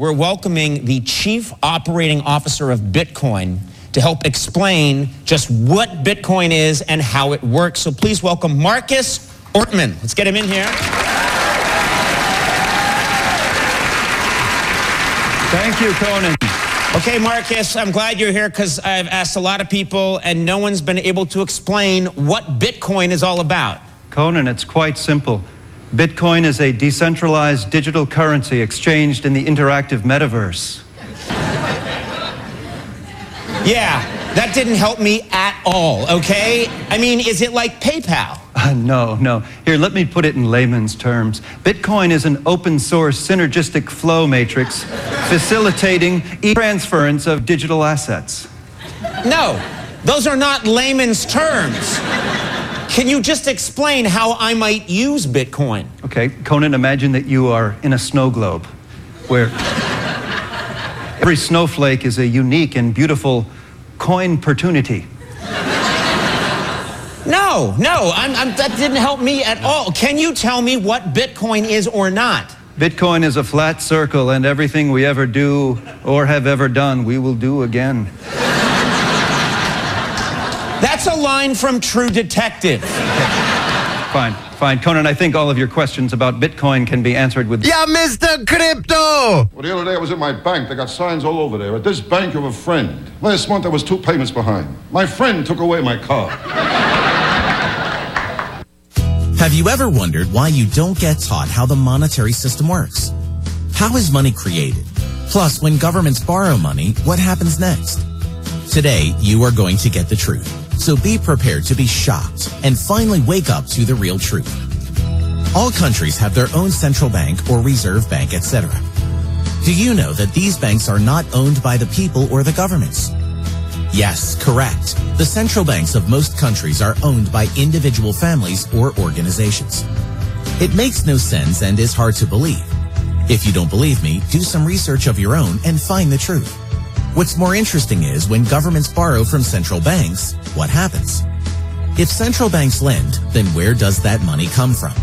we're welcoming the Chief Operating Officer of Bitcoin to help explain just what Bitcoin is and how it works. So please welcome Marcus Ortman. Let's get him in here. Thank you, Conan. Okay, Marcus, I'm glad you're here because I've asked a lot of people and no one's been able to explain what Bitcoin is all about. Conan, it's quite simple. Bitcoin is a decentralized digital currency exchanged in the interactive metaverse. Yeah, that didn't help me at all, okay? I mean, is it like PayPal? Uh, no, no. Here, let me put it in layman's terms. Bitcoin is an open source synergistic flow matrix facilitating e transference of digital assets. No, those are not layman's terms. Can you just explain how I might use Bitcoin? Okay, Conan, imagine that you are in a snow globe where every snowflake is a unique and beautiful coin opportunity. No, no, I'm, I'm, that didn't help me at all. Can you tell me what Bitcoin is or not? Bitcoin is a flat circle, and everything we ever do or have ever done, we will do again. That's a line from True Detective. Fine, fine. Conan, I think all of your questions about Bitcoin can be answered with. Yeah, Mr. Crypto! Well, the other day I was at my bank. They got signs all over there. At this bank of a friend. Last month I was two payments behind. My friend took away my car. Have you ever wondered why you don't get taught how the monetary system works? How is money created? Plus, when governments borrow money, what happens next? Today, you are going to get the truth. So be prepared to be shocked and finally wake up to the real truth. All countries have their own central bank or reserve bank, etc. Do you know that these banks are not owned by the people or the governments? Yes, correct. The central banks of most countries are owned by individual families or organizations. It makes no sense and is hard to believe. If you don't believe me, do some research of your own and find the truth. What's more interesting is when governments borrow from central banks, what happens? If central banks lend, then where does that money come from?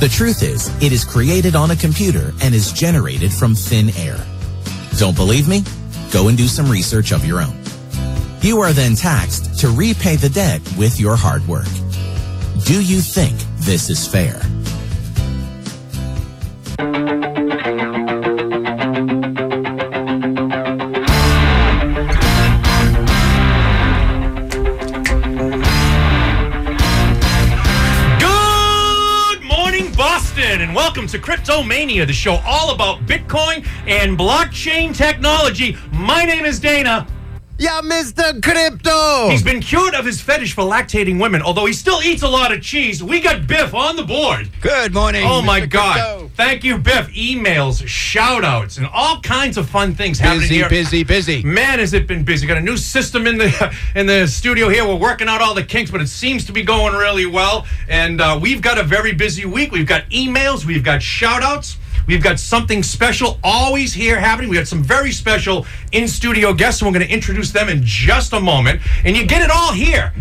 The truth is, it is created on a computer and is generated from thin air. Don't believe me? Go and do some research of your own. You are then taxed to repay the debt with your hard work. Do you think this is fair? Welcome to Cryptomania, the show all about Bitcoin and blockchain technology. My name is Dana. Yeah, Mr. Crypto! He's been cured of his fetish for lactating women, although he still eats a lot of cheese. We got Biff on the board. Good morning. Oh my Mr. God. Crypto. Thank you, Biff. Emails, shout outs, and all kinds of fun things happening Busy, here. busy, busy. Man, has it been busy. Got a new system in the in the studio here. We're working out all the kinks, but it seems to be going really well. And uh, we've got a very busy week. We've got emails, we've got shout outs. We've got something special always here happening. We got some very special in studio guests, and we're going to introduce them in just a moment. And you get it all here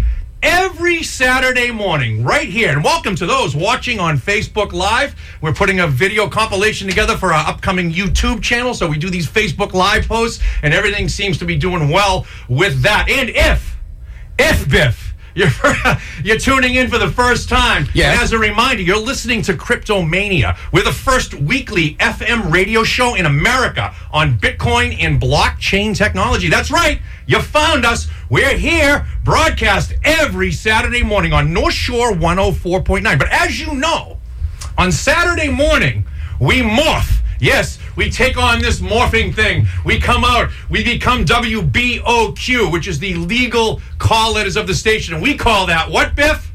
every Saturday morning, right here. And welcome to those watching on Facebook Live. We're putting a video compilation together for our upcoming YouTube channel. So we do these Facebook Live posts, and everything seems to be doing well with that. And if, if Biff, you're, you're tuning in for the first time. Yes. And as a reminder, you're listening to Cryptomania. We're the first weekly FM radio show in America on Bitcoin and blockchain technology. That's right. You found us. We're here, broadcast every Saturday morning on North Shore 104.9. But as you know, on Saturday morning, we morph. Yes, we take on this morphing thing. We come out, we become WBOQ, which is the legal call letters of the station. And we call that what, Biff?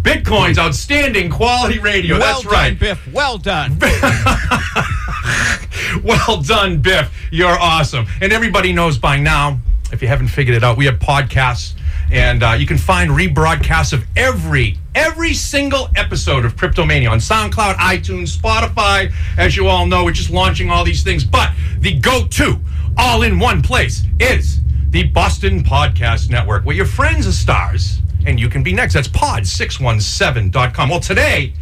Bitcoin's outstanding quality radio. Well That's done, right. Biff. Well done. Well done, Biff. You're awesome. And everybody knows by now, if you haven't figured it out, we have podcasts, and uh, you can find rebroadcasts of every every single episode of Cryptomania on SoundCloud, iTunes, Spotify. As you all know, we're just launching all these things. But the go-to, all in one place, is the Boston Podcast Network, where your friends are stars, and you can be next. That's pod617.com. Well, today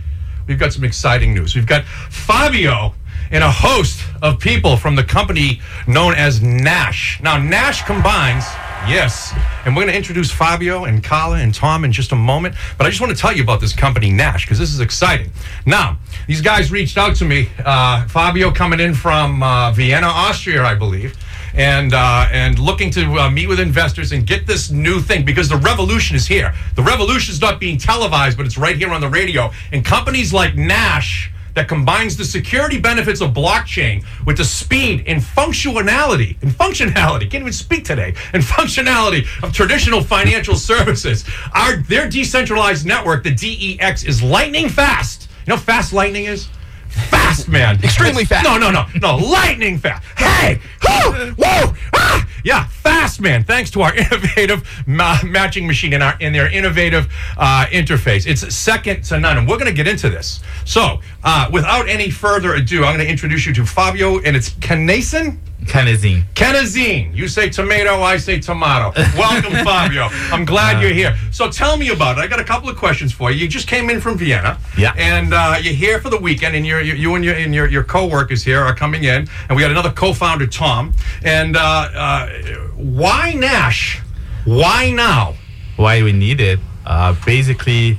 we've got some exciting news. We've got Fabio and a host of people from the company known as Nash. Now, Nash combines, yes, and we're going to introduce Fabio and Carla and Tom in just a moment. But I just want to tell you about this company, Nash, because this is exciting. Now, these guys reached out to me. Uh, Fabio coming in from uh, Vienna, Austria, I believe and uh, and looking to uh, meet with investors and get this new thing because the revolution is here. The revolution is not being televised, but it's right here on the radio. And companies like Nash that combines the security benefits of blockchain with the speed and functionality and functionality can't even speak today and functionality of traditional financial services. Our their decentralized network, the DEX, is lightning fast. You know, how fast lightning is fast, man. Extremely fast. No, no, no, no. Lightning fast. Hey, whoo, whoa, ah, yeah, fast, man. Thanks to our innovative ma- matching machine and our in their innovative uh, interface. It's second to none, and we're going to get into this. So, uh, without any further ado, I'm going to introduce you to Fabio, and it's Kenason. Canesin. Kenazine. You say tomato, I say tomato. Welcome, Fabio. I'm glad you're here. So tell me about it. I got a couple of questions for you. You just came in from Vienna. Yeah. And uh, you're here for the weekend, and you're, you you and your and your, your co-workers here are coming in, and we got another co-founder, Tom. And uh, uh, why Nash? Why now? Why we need it? Uh, basically,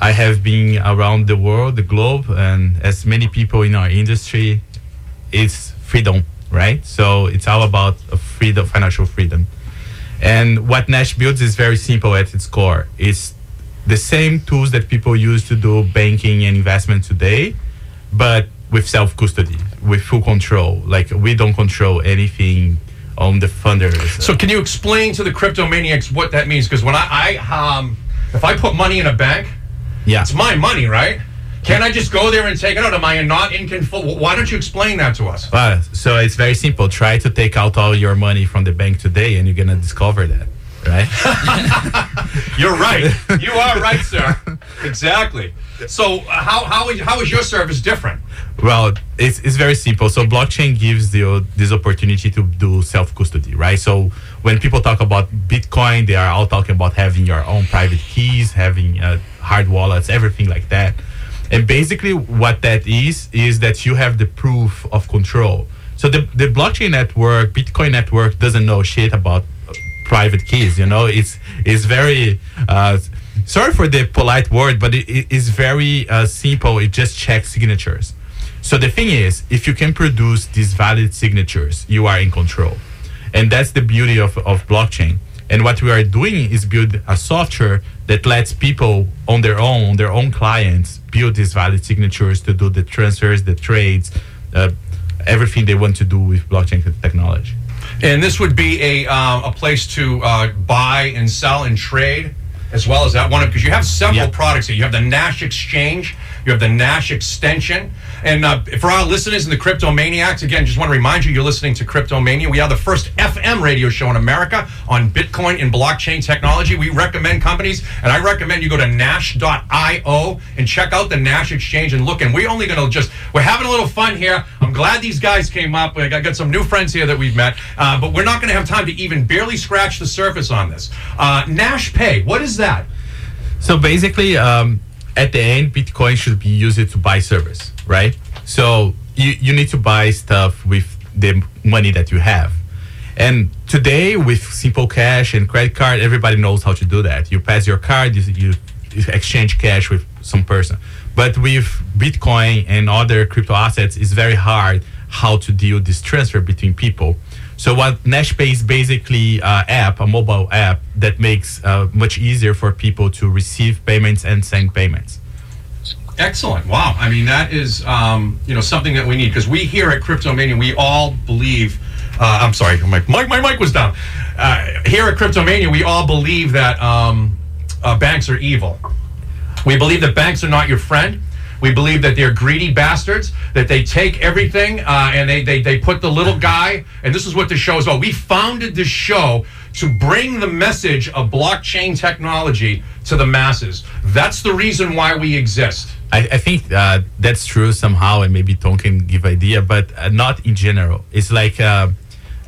I have been around the world, the globe, and as many people in our industry, it's freedom, right? So it's all about a freedom, financial freedom. And what Nash builds is very simple at its core. It's the same tools that people use to do banking and investment today, but with self custody, with full control. Like we don't control anything on the funders. So can you explain to the cryptomaniacs what that means? Because when I, I um, if I put money in a bank, yeah. it's my money, right? Can't I just go there and take it out? Am I not in control? Why don't you explain that to us? Uh, so it's very simple. Try to take out all your money from the bank today, and you're gonna discover that, right? You're right. You are right, sir. Exactly. So uh, how, how, is, how is your service different? well, it's, it's very simple. So blockchain gives you this opportunity to do self custody, right? So when people talk about Bitcoin, they are all talking about having your own private keys, having uh, hard wallets, everything like that. And basically, what that is is that you have the proof of control. So the the blockchain network, Bitcoin network, doesn't know shit about private keys. You know, it's it's very. Uh, sorry for the polite word, but it, it is very uh, simple. It just checks signatures. So the thing is, if you can produce these valid signatures, you are in control. And that's the beauty of, of blockchain. And what we are doing is build a software that lets people on their own, their own clients, build these valid signatures to do the transfers, the trades, uh, everything they want to do with blockchain technology. And this would be a, uh, a place to uh, buy and sell and trade as well as that one because you have several Yeah. products here. You have the Nash Exchange, you have the Nash Extension, and uh, for our listeners and the cryptomaniacs, again, just want to remind you, you're listening to Cryptomania. We are the first FM radio show in America on Bitcoin and blockchain technology. We recommend companies, and I recommend you go to Nash.io and check out the Nash Exchange and look. And we're only going to just we're having a little fun here. I'm glad these guys came up. I got, got some new friends here that we've met, uh, but we're not going to have time to even barely scratch the surface on this. Uh, Nash Pay, what is that? So basically, um, at the end, Bitcoin should be used to buy service, right? So you, you need to buy stuff with the money that you have. And today, with simple cash and credit card, everybody knows how to do that. You pass your card, you, you, exchange cash with some person. But with Bitcoin and other crypto assets, it's very hard how to deal this transfer between people. So what NashPay is basically an app, a mobile app that makes uh, much easier for people to receive payments and send payments. Excellent. Wow. I mean, that is um, you know something that we need because we here at Cryptomania we all believe. Uh, I'm sorry, my, my my mic was down. Uh, here at Cryptomania, we all believe that um, uh, banks are evil. We believe that banks are not your friend. We believe that they're greedy bastards, that they take everything uh, and they, they, they put the little guy, and this is what the show is about. We founded this show to bring the message of blockchain technology to the masses. That's the reason why we exist. I, I think uh, that's true somehow, and maybe Tom can give idea, but uh, not in general. It's like uh,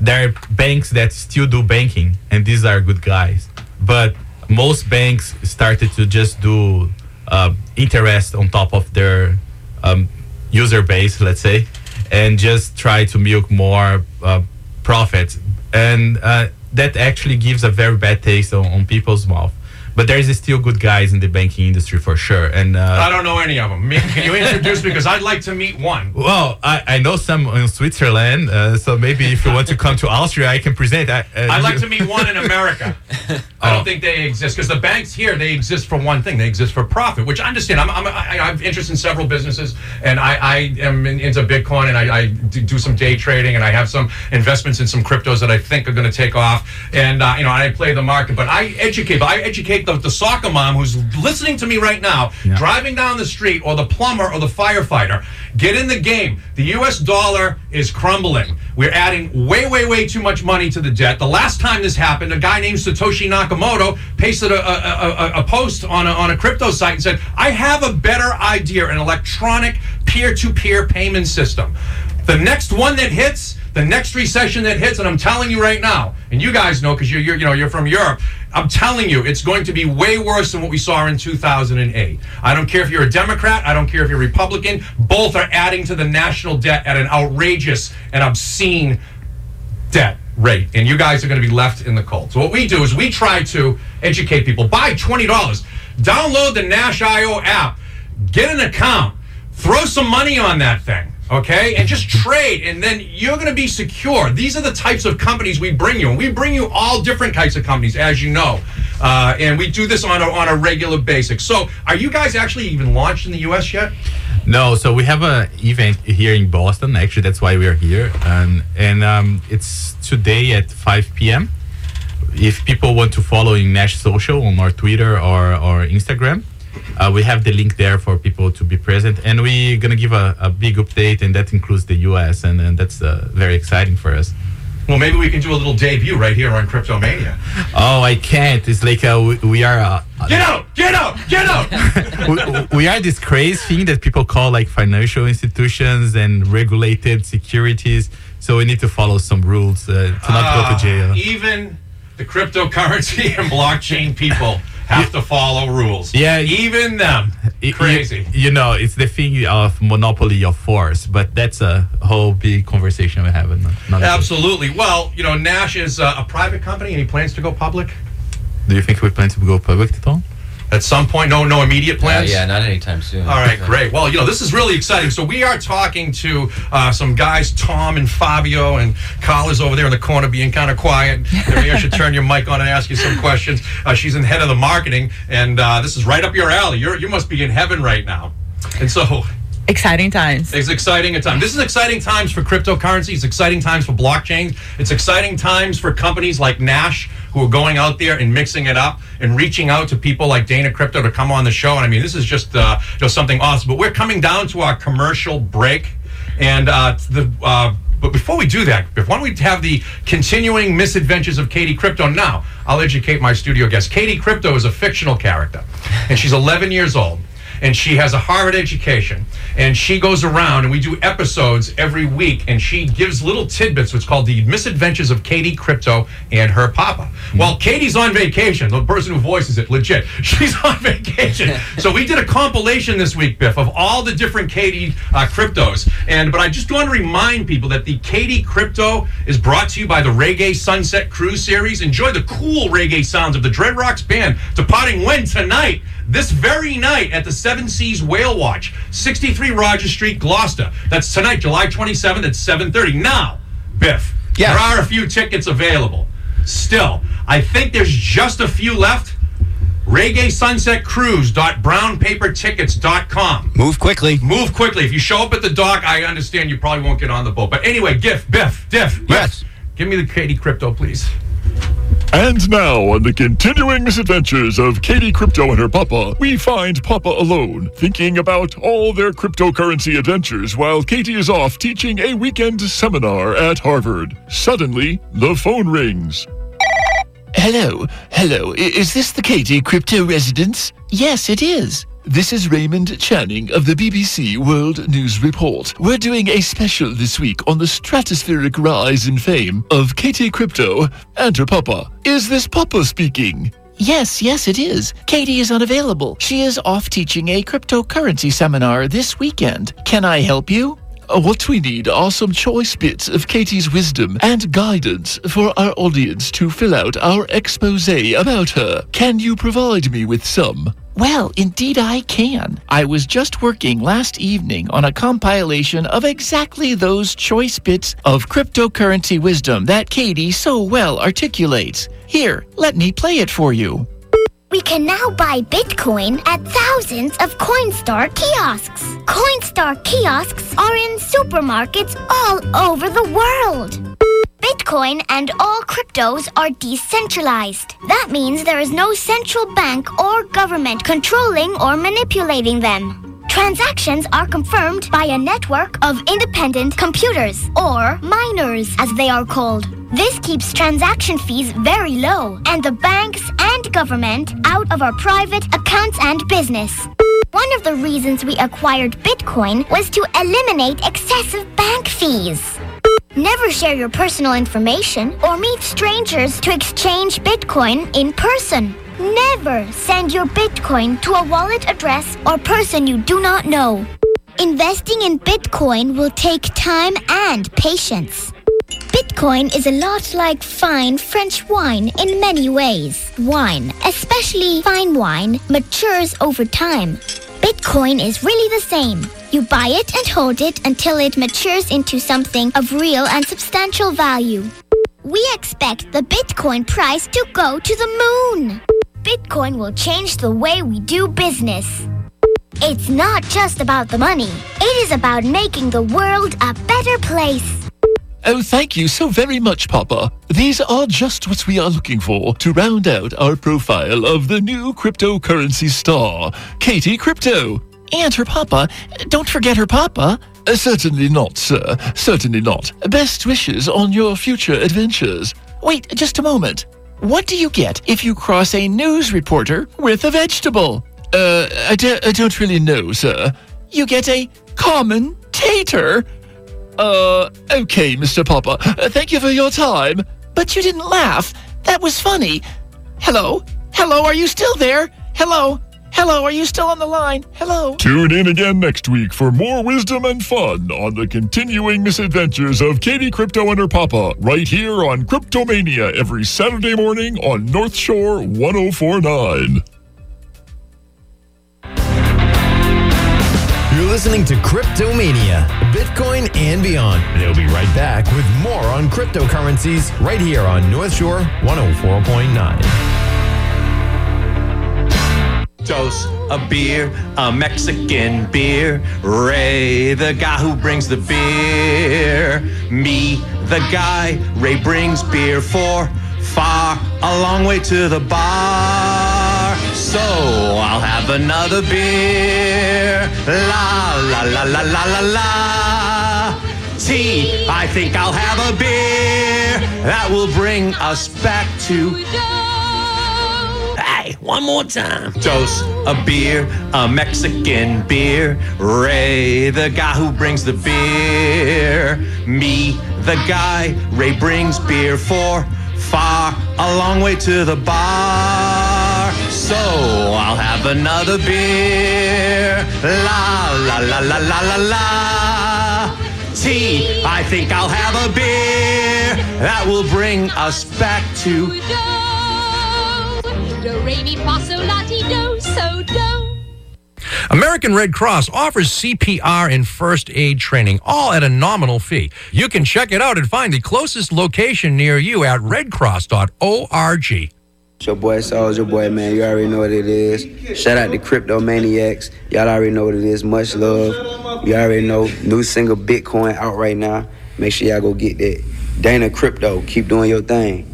there are banks that still do banking, and these are good guys. But most banks started to just do uh, interest on top of their um, user base, let's say, and just try to milk more uh, profits. And uh, that actually gives a very bad taste on, on people's mouth. But there is still good guys in the banking industry for sure. And uh, I don't know any of them. Can you introduce me? Because I'd like to meet one. well, I, I know some in Switzerland, uh, so maybe if you want to come to Austria, I can present. I, uh, I'd like to meet one in America. I don't think they exist because the banks here they exist for one thing. They exist for profit, which I understand. I'm, I'm I, I have interest in several businesses, and I, I am in, into Bitcoin, and I, I do do some day trading, and I have some investments in some cryptos that I think are going to take off. And uh, you know, I play the market, but I educate. But I educate the, the soccer mom who's listening to me right now, driving down the street, or the plumber, or the firefighter. Get in the game. The U.S. dollar is crumbling. We're adding way, way, way too much money to the debt. The last time this happened, a guy named Satoshi Nakamoto pasted a, a, a, a post on a, on a crypto site and said, I have a better idea an electronic peer to peer payment system. The next one that hits, the next recession that hits, and I'm telling you right now, and you guys know because you're, you're you know you're from Europe. I'm telling you, it's going to be way worse than what we saw in 2008. I don't care if you're a Democrat. I don't care if you're Republican. Both are adding to the national debt at an outrageous and obscene debt rate, and you guys are going to be left in the cold. So what we do is we try to educate people. Buy twenty dollars, download the Nash IO app, get an account, throw some money on that thing. Okay, and just trade, and then you're going to be secure. These are the types of companies we bring you, and we bring you all different types of companies, as you know, uh, and we do this on a, on a regular basis. So, are you guys actually even launched in the U.S. yet? No, so we have a event here in Boston. Actually, that's why we are here, and and um, it's today at 5 p.m. If people want to follow in Nash Social on our Twitter or or Instagram, uh, we have the link there for people to be present, and we're gonna give a, a big update, and that includes the U.S. and, and that's uh, very exciting for us. Well, maybe we can do a little debut right here on Cryptomania. Oh, I can't. It's like uh, we, we are. Uh, Get out! Get out! Get out! we, we are this crazy thing that people call like financial institutions and regulated securities. So we need to follow some rules uh, to not go to jail. Uh, Even the cryptocurrency and blockchain people have to follow rules. Yeah. Even them. Crazy. You, you know, it's the thing of monopoly of force, but that's a whole big conversation we have. another day. Absolutely. Well, you know, Nash is uh, a private company and he plans to go public Do you think we plan to go public at all? At some point. No, no immediate Uh, plans. yeah, not anytime soon. All right, great. Well, you know, this is really exciting. So we are talking to uh, some guys, Tom and Fabio, and Carla's over there in the corner being kind of quiet. Maybe I should turn your mic on and ask you some questions. Uh, she's in head of the marketing, and uh, this is right up your alley. You're, you must be in heaven right now. And so Exciting times. it's exciting a time. This is exciting times for cryptocurrency. It's exciting times for blockchains. It's exciting times for companies like Nash who are going out there and mixing it up and reaching out to people like Dana Crypto to come on the show. And I mean, this is just uh, something awesome. But we're coming down to our commercial break, and uh, the. Uh, but before we do that, why don't we have the continuing misadventures of Katie Crypto? Now, I'll educate my studio guest. Katie Crypto is a fictional character, and she's 11 years old and she has a Harvard education, and she goes around and we do episodes every week, and she gives little tidbits. What's called the misadventures of Katie Crypto and her papa. Well, Katie's on vacation. The person who voices it, legit, she's on vacation. so we did a compilation this week, Biff, of all the different Katie uh, cryptos. And but I just want to remind people that the Katie Crypto is brought to you by the Reggae Sunset Cruise Series. Enjoy the cool reggae sounds of the Dread Rocks band departing when tonight this very night at the Seven Seas Whale Watch, 63 Rogers Street, Gloucester. That's tonight, July 27th at 7:30. Now, Biff, Yes. there are a few tickets available. Still, I think there's just a few left. Reggae Sunset Cruise.brownpapertickets.com. Move quickly. Move quickly. If you show up at the dock, I understand you probably won't get on the boat. But anyway, Giff, Biff, Diff, Biff, Yes. Give me the Katie Crypto, please. And now, on the continuing misadventures of Katie Crypto and her papa, we find Papa alone, thinking about all their cryptocurrency adventures while Katie is off teaching a weekend seminar at Harvard. Suddenly, the phone rings. Hello, hello. Is this the Katie Crypto Residence? Yes, it is. This is Raymond Channing of the BBC World News Report. We're doing a special this week on the stratospheric rise in fame of Katie Crypto and her papa. Is this papa speaking? Yes, yes, it is. Katie is unavailable. She is off teaching a cryptocurrency seminar this weekend. Can I help you? Uh, What we need are some choice bits of Katie's wisdom and guidance for our audience to fill out our expose about her. Can you provide me with some? Well, indeed I can. I was just working last evening on a compilation of exactly those choice bits of cryptocurrency wisdom that Katie so well articulates. Here, let me play it for you. We can now buy Bitcoin at thousands of Coinstar kiosks. Coinstar kiosks are in supermarkets all over the world. Bitcoin and all cryptos are decentralized. That means there is no central bank or government controlling or manipulating them. Transactions are confirmed by a network of independent computers, or miners as they are called. This keeps transaction fees very low, and the banks and government out of our private accounts and business. One of the reasons we acquired Bitcoin was to eliminate excessive bank fees. Never share your personal information or meet strangers to exchange Bitcoin in person. Never send your Bitcoin to a wallet address or person you do not know. Investing in Bitcoin will take time and patience. Bitcoin is a lot like fine French wine in many ways. Wine, especially fine wine, matures over time. Bitcoin is really the same. You buy it and hold it until it matures into something of real and substantial value. We expect the Bitcoin price to go to the moon. Bitcoin will change the way we do business. It's not just about the money, it is about making the world a better place. Oh, thank you so very much, Papa. These are just what we are looking for to round out our profile of the new cryptocurrency star, Katie Crypto. And her papa. Don't forget her papa. Uh, certainly not, sir. Certainly not. Best wishes on your future adventures. Wait, just a moment. What do you get if you cross a news reporter with a vegetable? Uh, I, d- I don't really know, sir. You get a commentator. Uh, okay, Mr. Popper. Uh, thank you for your time. But you didn't laugh. That was funny. Hello? Hello, are you still there? Hello? Hello, are you still on the line? Hello? Tune in again next week for more wisdom and fun on the continuing misadventures of Katie Crypto and her papa, right here on Cryptomania every Saturday morning on North Shore 1049. You're listening to Cryptomania, Bitcoin and beyond. And they'll be right back with more on cryptocurrencies right here on North Shore 104.9. Dose a beer, a Mexican beer. Ray, the guy who brings the beer. Me, the guy Ray brings beer for. Far, a long way to the bar. So I'll have another beer. La la la la la la la. Tea, I think I'll have a beer. That will bring us back to one more time. Dose a beer, a Mexican beer. Ray, the guy who brings the beer. Me, the guy Ray brings beer for. Far, a long way to the bar. So I'll have another beer. La la la la la la la. Tea, I think I'll have a beer. That will bring us back to Do, re, mi, fa, sol, la, ti, do, so, do. American Red Cross offers CPR and first aid training, all at a nominal fee. You can check it out and find the closest location near you at redcross.org. It's your boy Soldier Boy, man. You already know what it is. Shout out to Crypto Maniacs. Y'all already know what it is. Much love. You already know. New single Bitcoin out right now. Make sure y'all go get that. Dana Crypto, keep doing your thing.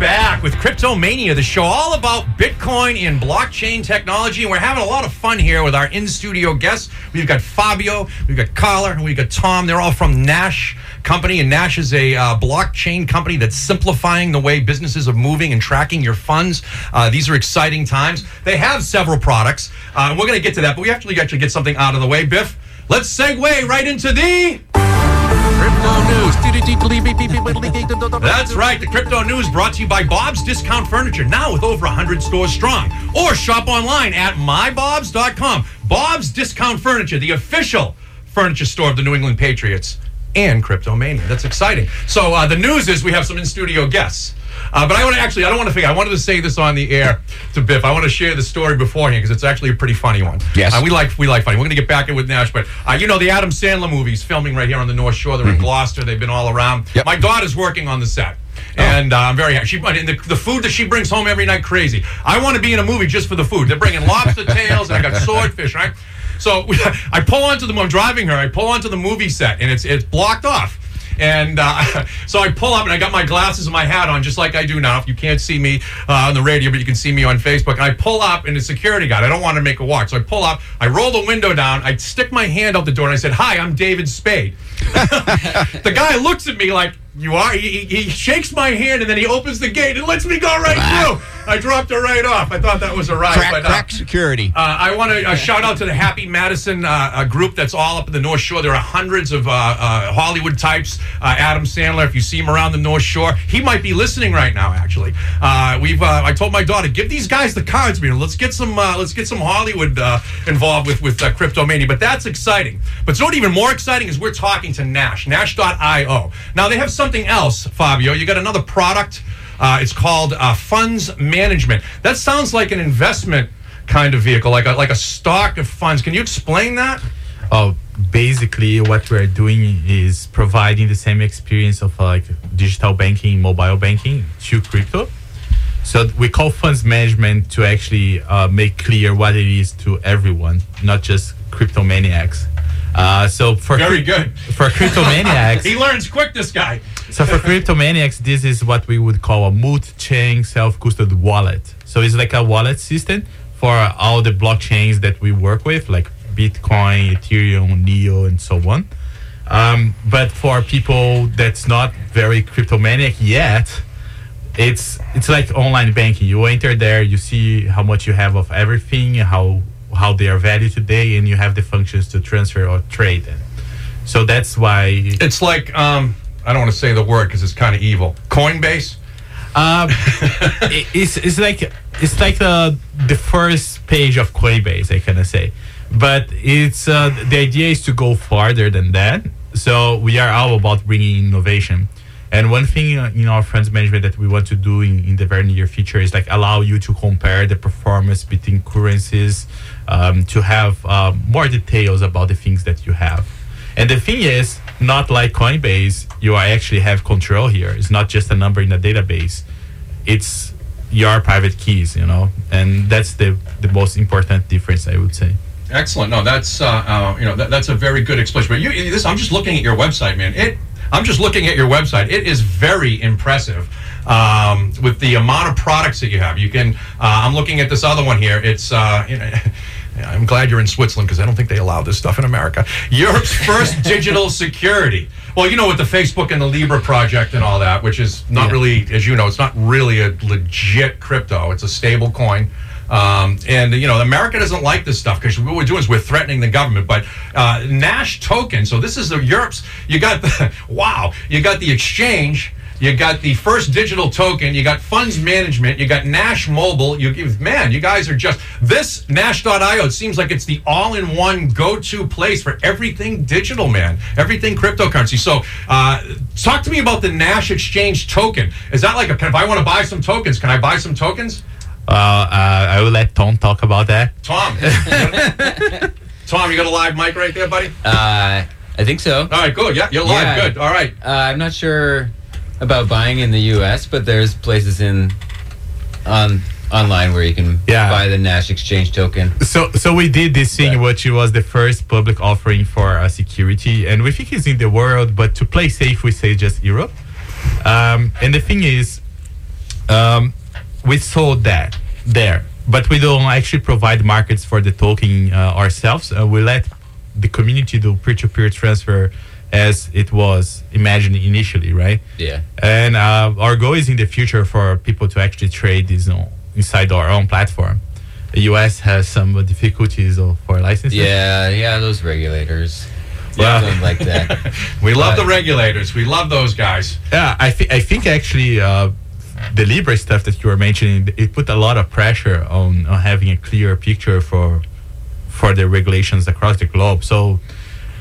Back with Cryptomania, the show all about Bitcoin and blockchain technology. And we're having a lot of fun here with our in studio guests. We've got Fabio, we've got Carla, and we've got Tom. They're all from Nash Company. And Nash is a uh, blockchain company that's simplifying the way businesses are moving and tracking your funds. Uh, these are exciting times. They have several products. Uh, we're going to get to that, but we actually to get something out of the way. Biff, let's segue right into the. That's right. The crypto news brought to you by Bob's Discount Furniture, now with over 100 stores strong. Or shop online at mybobs.com. Bob's Discount Furniture, the official furniture store of the New England Patriots and Cryptomania. That's exciting. So uh, the news is we have some in studio guests. Uh, but I want to actually, I don't want to figure. I wanted to say this on the air to Biff. I want to share the story beforehand because it's actually a pretty funny one. Yes. Uh, we like we like funny. We're going to get back in with Nash, but uh, you know the Adam Sandler movies filming right here on the North Shore. They're in Gloucester. They've been all around. My daughter's working on the set. And uh, I'm very happy. She, and the, the food that she brings home every night, crazy. I want to be in a movie just for the food. They're bringing lobster tails, and I got swordfish, right? So I pull onto the. I'm driving her. I pull onto the movie set, and it's it's blocked off. And uh, so I pull up and I got my glasses and my hat on, just like I do now. If you can't see me uh, on the radio, but you can see me on Facebook. And I pull up and the security guard, I don't want to make a walk. So I pull up, I roll the window down, I stick my hand out the door and I said, Hi, I'm David Spade. the guy looks at me like, you are. He, he shakes my hand and then he opens the gate and lets me go right through. I dropped her right off. I thought that was a ride. Crack, but, uh, crack security. uh, I want to uh, shout out to the Happy Madison uh, group that's all up in the North Shore. There are hundreds of uh, uh, Hollywood types. Uh, Adam Sandler, if you see him around the North Shore, he might be listening right now. Actually, uh, we've. Uh, I told my daughter, give these guys the cards, man. Let's get some. Uh, let's get some Hollywood uh, involved with with uh, Cryptomania. But that's exciting. But so what even more exciting is we're talking to Nash, Nash.io. Now they have something else, Fabio. You got another product. Uh, it's called uh, funds management. That sounds like an investment kind of vehicle, like a, like a stock of funds. Can you explain that? Oh, basically, what we're doing is providing the same experience of like digital banking, mobile banking to crypto. So we call funds management to actually uh, make clear what it is to everyone, not just crypto maniacs. Uh, so for Very good. for crypto maniacs, he learns quick. This guy. So for cryptomaniacs, this is what we would call a multi-chain self-custody wallet. So it's like a wallet system for all the blockchains that we work with, like Bitcoin, Ethereum, Neo, and so on. Um, but for people that's not very cryptomaniac yet, it's it's like online banking. You enter there, you see how much you have of everything, how how they are valued today, and you have the functions to transfer or trade them. So that's why It's like um, I don't want to say the word because it's kind of evil. Coinbase. Um, it- it's it's like it's like the the first page of Coinbase, I kind of say, but it's uh, the idea is to go farther than that. So we are all about bringing innovation, and one thing uh, in our funds management that we want to do in, in the very near future is like allow you to compare the performance between currencies, um, to have uh, more details about the things that you have. And the thing is, not like Coinbase, you actually have control here. It's not just a number in a database. It's your private keys, you know, and that's the the most important difference, I would say. Excellent. No, that's uh, uh, you know that, that's a very good explanation. But you, this, I'm just looking at your website, man. It. I'm just looking at your website. It is very impressive um, with the amount of products that you have. You can. Uh, I'm looking at this other one here. It's. Uh, you know, I'm glad you're in Switzerland because I don't think they allow this stuff in America. Europe's first digital security. Well, you know, with the Facebook and the Libra project and all that, which is not Yeah. really, as you know, it's not really a legit crypto. It's a stable coin. Um, and you know, America doesn't like this stuff because what we're doing is we're threatening the government. But uh, Nash token. So this is the Europe's. You got the wow. You got the exchange. You got the first digital token. You got funds management. You got Nash Mobile. You give man. You guys are just this Nash.io. It seems like it's the all-in-one go-to place for everything digital, man. Everything cryptocurrency. So, uh, talk to me about the Nash Exchange token. Is that like a? If I want to buy some tokens, can I buy some tokens? Uh, uh, I will let Tom talk about that. Tom. Tom, you got a live mic right there, buddy? Uh, I think so. All right, good. Yeah, you're live. Good. All right. Uh, I'm not sure about buying in the U.S., but there's places in on online where you can Yeah. buy the Nash Exchange token. So, so we did this thing, which was the first public offering for uh, security, and we think it's in the world. But to play safe, we say just Europe. Um, and the thing is, um, we sold that there, but we don't actually provide markets for the token uh, ourselves. Uh, we let the community do peer-to-peer transfer as it was imagined initially, right? Yeah. And uh, our goal is in the future for people to actually trade this on, inside our own platform. The US has some difficulties for licenses. Yeah, yeah, those regulators. Yeah. Something like that. We love But- the regulators. We love those guys. Yeah, I, thi- I think actually uh, the Libra stuff that you were mentioning, it put a lot of pressure on, on having a clear picture for for the regulations across the globe. So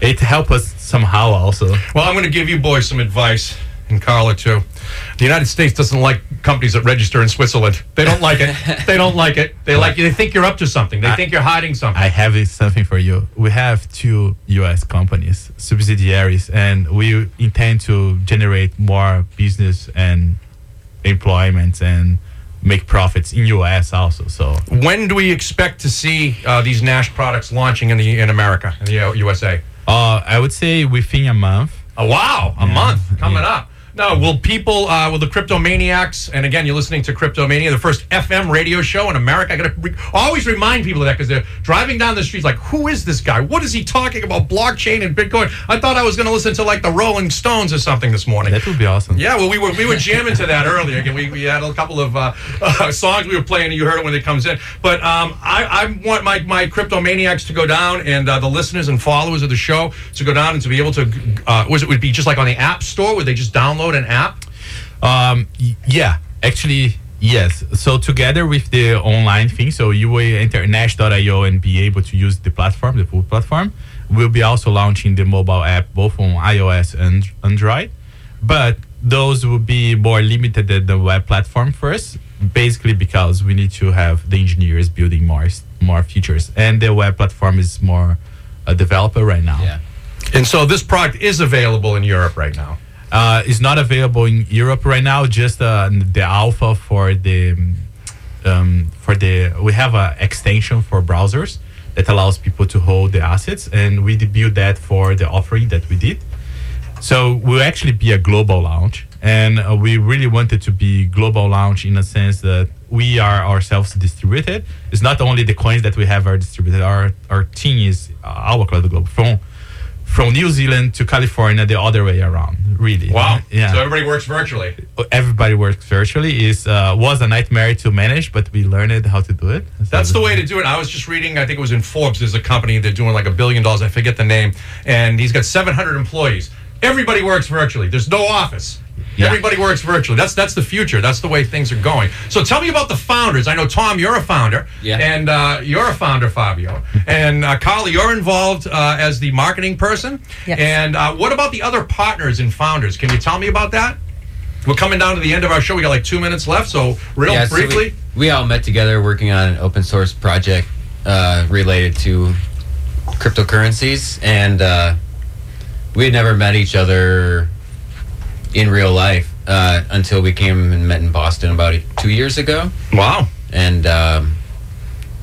it helped us somehow also. Well, I'm going to give you boys some advice, and Carla too. The United States doesn't like companies that register in Switzerland. They don't like it. they don't like it. They like you. They think you're up to something. They think you're hiding something. I have something for you. We have two U.S. companies, subsidiaries, and we intend to generate more business and employment and make profits in U.S. also. So when do we expect to see uh, these Nash products launching in the in America, in the uh, USA? Uh, I would say within a month. Oh wow, a month coming up. Now, will people, uh, will the Cryptomaniacs, and again, you're listening to Cryptomania, the first FM radio show in America. I got to re- always remind people of that because they're driving down the streets like, who is this guy? What is he talking about? Blockchain and Bitcoin. I thought I was going to listen to like the Rolling Stones or something this morning. That would be awesome. Yeah, well, we were we were jamming to that earlier. Again, we, we had a couple of uh, uh, songs we were playing. and You heard it when it comes in. But um, I, I want my my cryptomaniacs to go down, and uh, the listeners and followers of the show to go down and to be able to. Uh, was it would be just like on the App Store? Would they just download an app? Um, yeah, actually, yes. So together with the online thing, so you will enter Nash.io and be able to use the platform, the full platform. We'll be also launching the mobile app both on iOS and Android, but those will be more limited than the web platform first. Basically, because we need to have the engineers building more more features, and the web platform is more a developer right now. Yeah. And so this product is available in Europe right now. Uh, it's not available in Europe right now. Just uh, the alpha for the um, for the we have a extension for browsers that allows people to hold the assets, and we did build that for the offering that we did. So we'll actually be a global launch, and uh, we really wanted to be global launch in a sense that we are ourselves distributed. It's not only the coins that we have are distributed. Our our team is uh, all across the globe from from New Zealand to California, the other way around. Really. Wow. Yeah. So everybody works virtually. Everybody works virtually. is uh, was a nightmare to manage, but we learned how to do it. So That's the way to do it. I was just reading, I think it was in Forbes, there's a company, they're doing like a billion dollars, I forget the name, and he's got 700 employees. Everybody works virtually. There's no office. Yeah. Everybody works virtually. That's that's the future. That's the way things are going. So tell me about the founders. I know Tom, you're a founder, Yeah. and uh, you're a founder, Fabio, and uh, Carly, you're involved uh, as the marketing person. Yes. And uh, what about the other partners and founders? Can you tell me about that? We're coming down to the end of our show. We got like two minutes left, so real Yeah, so we- briefly. we, all met together working on an open source project uh, related to cryptocurrencies, and uh, we had never met each other in real life uh, until we came and met in Boston about two years ago. Wow. And um,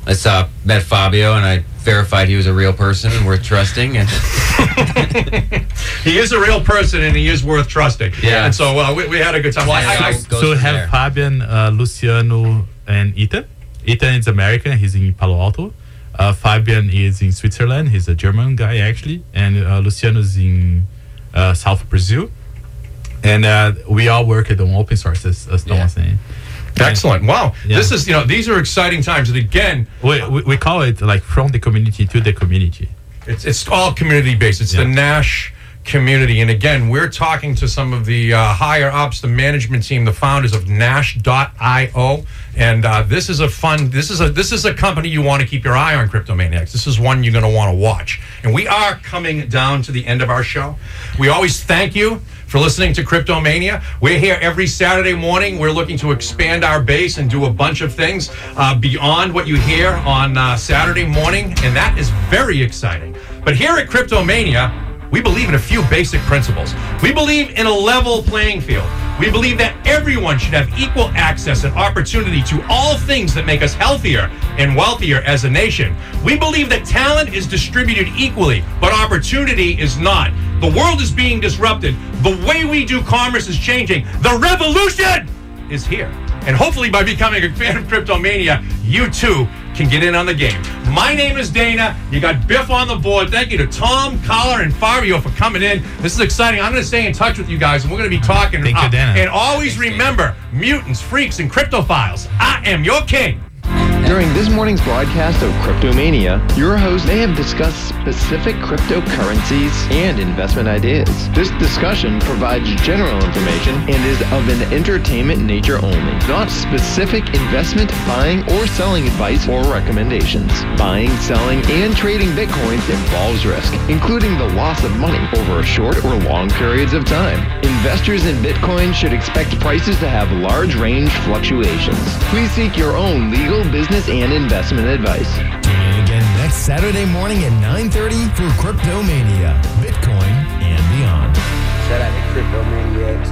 I saw met Fabio, and I verified he was a real person and worth trusting. And he is a real person and he is worth trusting. Yeah. And so uh, we, we had a good time. Well, I, I, so we have Fabian, uh, Luciano, and Ethan. Ethan is American. He's in Palo Alto. Uh, Fabian is in Switzerland. He's a German guy actually, and uh, Luciano is in uh, South Brazil. And uh, we all work at the open sources, as Tom was saying. Excellent. Wow. Yeah. This is, you know, these are exciting times. And again, We, we, we call it like from the community to the community. It's it's all community based. It's the Nash community. And again, we're talking to some of the uh, higher ups, the management team, the founders of Nash.io. And uh, this is a fun. This is a this is a company you want to keep your eye on, Cryptomaniacs. This is one you're going to want to watch. And we are coming down to the end of our show. We always thank you for listening to Cryptomania. We're here every Saturday morning. We're looking to expand our base and do a bunch of things uh, beyond what you hear on uh, Saturday morning, and that is very exciting. But here at Cryptomania, we believe in a few basic principles. We believe in a level playing field. We believe that everyone should have equal access and opportunity to all things that make us healthier and wealthier as a nation. We believe that talent is distributed equally, but opportunity is not. The world is being disrupted. The way we do commerce is changing. The revolution is here. And hopefully, by becoming a fan of Cryptomania, you too can get in on the game. My name is Dana. You got Biff on the board. Thank you to Tom, Carla, and Fabio for coming in. This is exciting. I'm going to stay in touch with you guys, and we're going to be talking. Thank you, uh, Dana. And always remember mutants, freaks, and cryptophiles. I am your king. During this morning's broadcast of Cryptomania, your host may have discussed specific cryptocurrencies and investment ideas. This discussion provides general information and is of an entertainment nature only, not specific investment, buying, or selling advice or recommendations. Buying, selling, and trading bitcoins involves risk, including the loss of money over short or long periods of time. Investors in Bitcoin should expect prices to have large range fluctuations. Please seek your own legal, business, and investment advice. Tune in again next Saturday morning at 9.30 for Cryptomania, Bitcoin, and beyond. Shout out to Crypto Maniacs.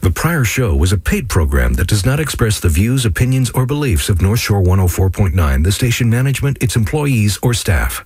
The prior show was a paid program that does not express the views, opinions, or beliefs of North Shore 104.9, the station management, its employees, or staff.